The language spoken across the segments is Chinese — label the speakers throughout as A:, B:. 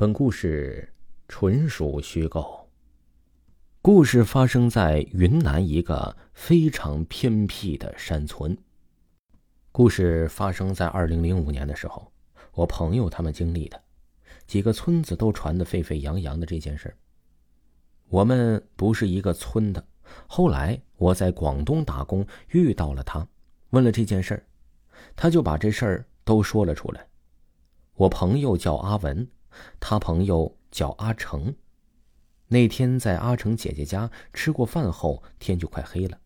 A: 本故事纯属虚构。故事发生在云南一个非常偏僻的山村。故事发生在二零零五年的时候，我朋友他们经历的，几个村子都传得沸沸扬扬的这件事我们不是一个村的，后来我在广东打工遇到了他，问了这件事他就把这事儿都说了出来。我朋友叫阿文。他朋友叫阿成。那天在阿成姐姐家吃过饭后，天就快黑了。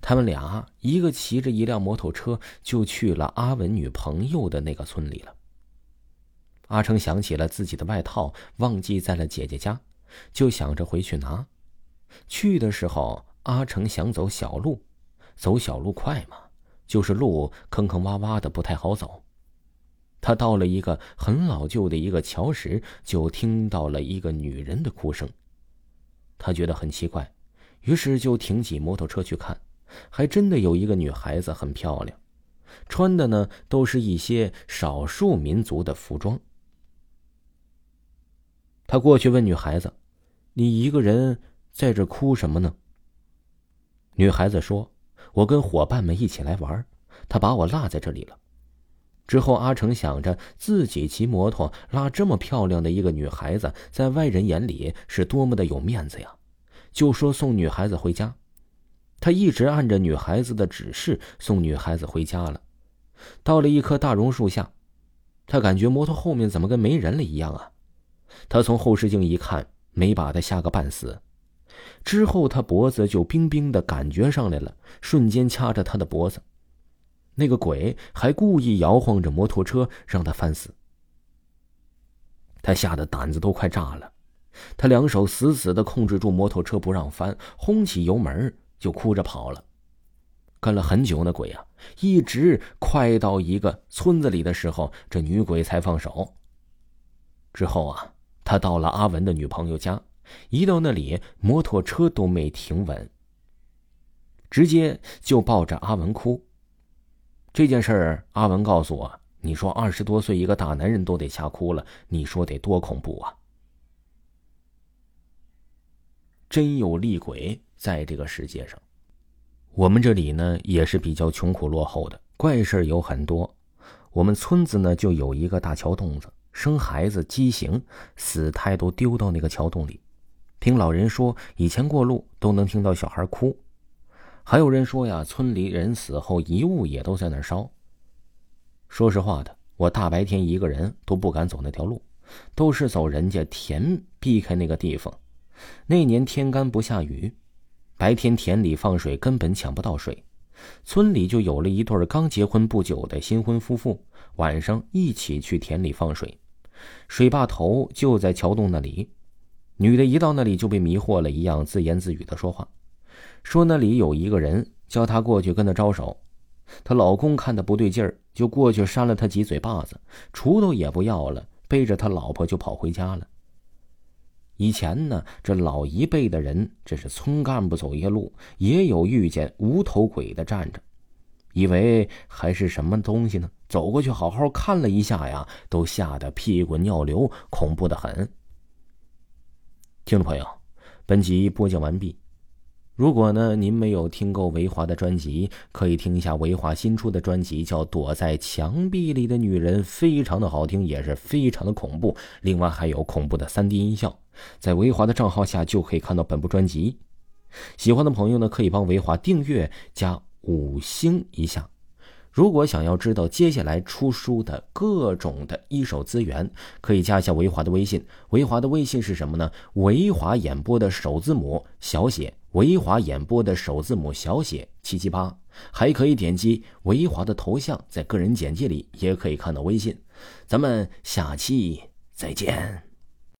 A: 他们俩一个骑着一辆摩托车，就去了阿文女朋友的那个村里了。阿成想起了自己的外套忘记在了姐姐家，就想着回去拿。去的时候，阿成想走小路，走小路快嘛，就是路坑坑洼洼的，不太好走。他到了一个很老旧的一个桥时，就听到了一个女人的哭声。他觉得很奇怪，于是就停起摩托车去看，还真的有一个女孩子很漂亮，穿的呢都是一些少数民族的服装。他过去问女孩子：“你一个人在这哭什么呢？”女孩子说：“我跟伙伴们一起来玩，他把我落在这里了。”之后，阿成想着自己骑摩托拉这么漂亮的一个女孩子，在外人眼里是多么的有面子呀，就说送女孩子回家。他一直按着女孩子的指示送女孩子回家了。到了一棵大榕树下，他感觉摩托后面怎么跟没人了一样啊？他从后视镜一看，没把他吓个半死。之后，他脖子就冰冰的感觉上来了，瞬间掐着他的脖子。那个鬼还故意摇晃着摩托车，让他翻死。他吓得胆子都快炸了，他两手死死的控制住摩托车不让翻，轰起油门就哭着跑了。跟了很久，那鬼啊，一直快到一个村子里的时候，这女鬼才放手。之后啊，他到了阿文的女朋友家，一到那里，摩托车都没停稳，直接就抱着阿文哭。这件事儿，阿文告诉我：“你说二十多岁一个大男人都得吓哭了，你说得多恐怖啊！”真有厉鬼在这个世界上。我们这里呢也是比较穷苦落后的，怪事有很多。我们村子呢就有一个大桥洞子，生孩子畸形，死胎都丢到那个桥洞里。听老人说，以前过路都能听到小孩哭。还有人说呀，村里人死后遗物也都在那儿烧。说实话的，我大白天一个人都不敢走那条路，都是走人家田，避开那个地方。那年天干不下雨，白天田里放水根本抢不到水，村里就有了一对刚结婚不久的新婚夫妇，晚上一起去田里放水，水坝头就在桥洞那里，女的一到那里就被迷惑了一样，自言自语的说话。说那里有一个人，叫她过去跟他招手。她老公看她不对劲儿，就过去扇了她几嘴巴子，锄头也不要了，背着他老婆就跑回家了。以前呢，这老一辈的人，这是村干部走夜路，也有遇见无头鬼的站着，以为还是什么东西呢？走过去好好看了一下呀，都吓得屁滚尿流，恐怖的很。听众朋友，本集播讲完毕。如果呢，您没有听够维华的专辑，可以听一下维华新出的专辑，叫《躲在墙壁里的女人》，非常的好听，也是非常的恐怖。另外还有恐怖的三 D 音效，在维华的账号下就可以看到本部专辑。喜欢的朋友呢，可以帮维华订阅加五星一下。如果想要知道接下来出书的各种的一手资源，可以加一下维华的微信。维华的微信是什么呢？维华演播的首字母小写，维华演播的首字母小写七七八。还可以点击维华的头像，在个人简介里也可以看到微信。咱们下期再见。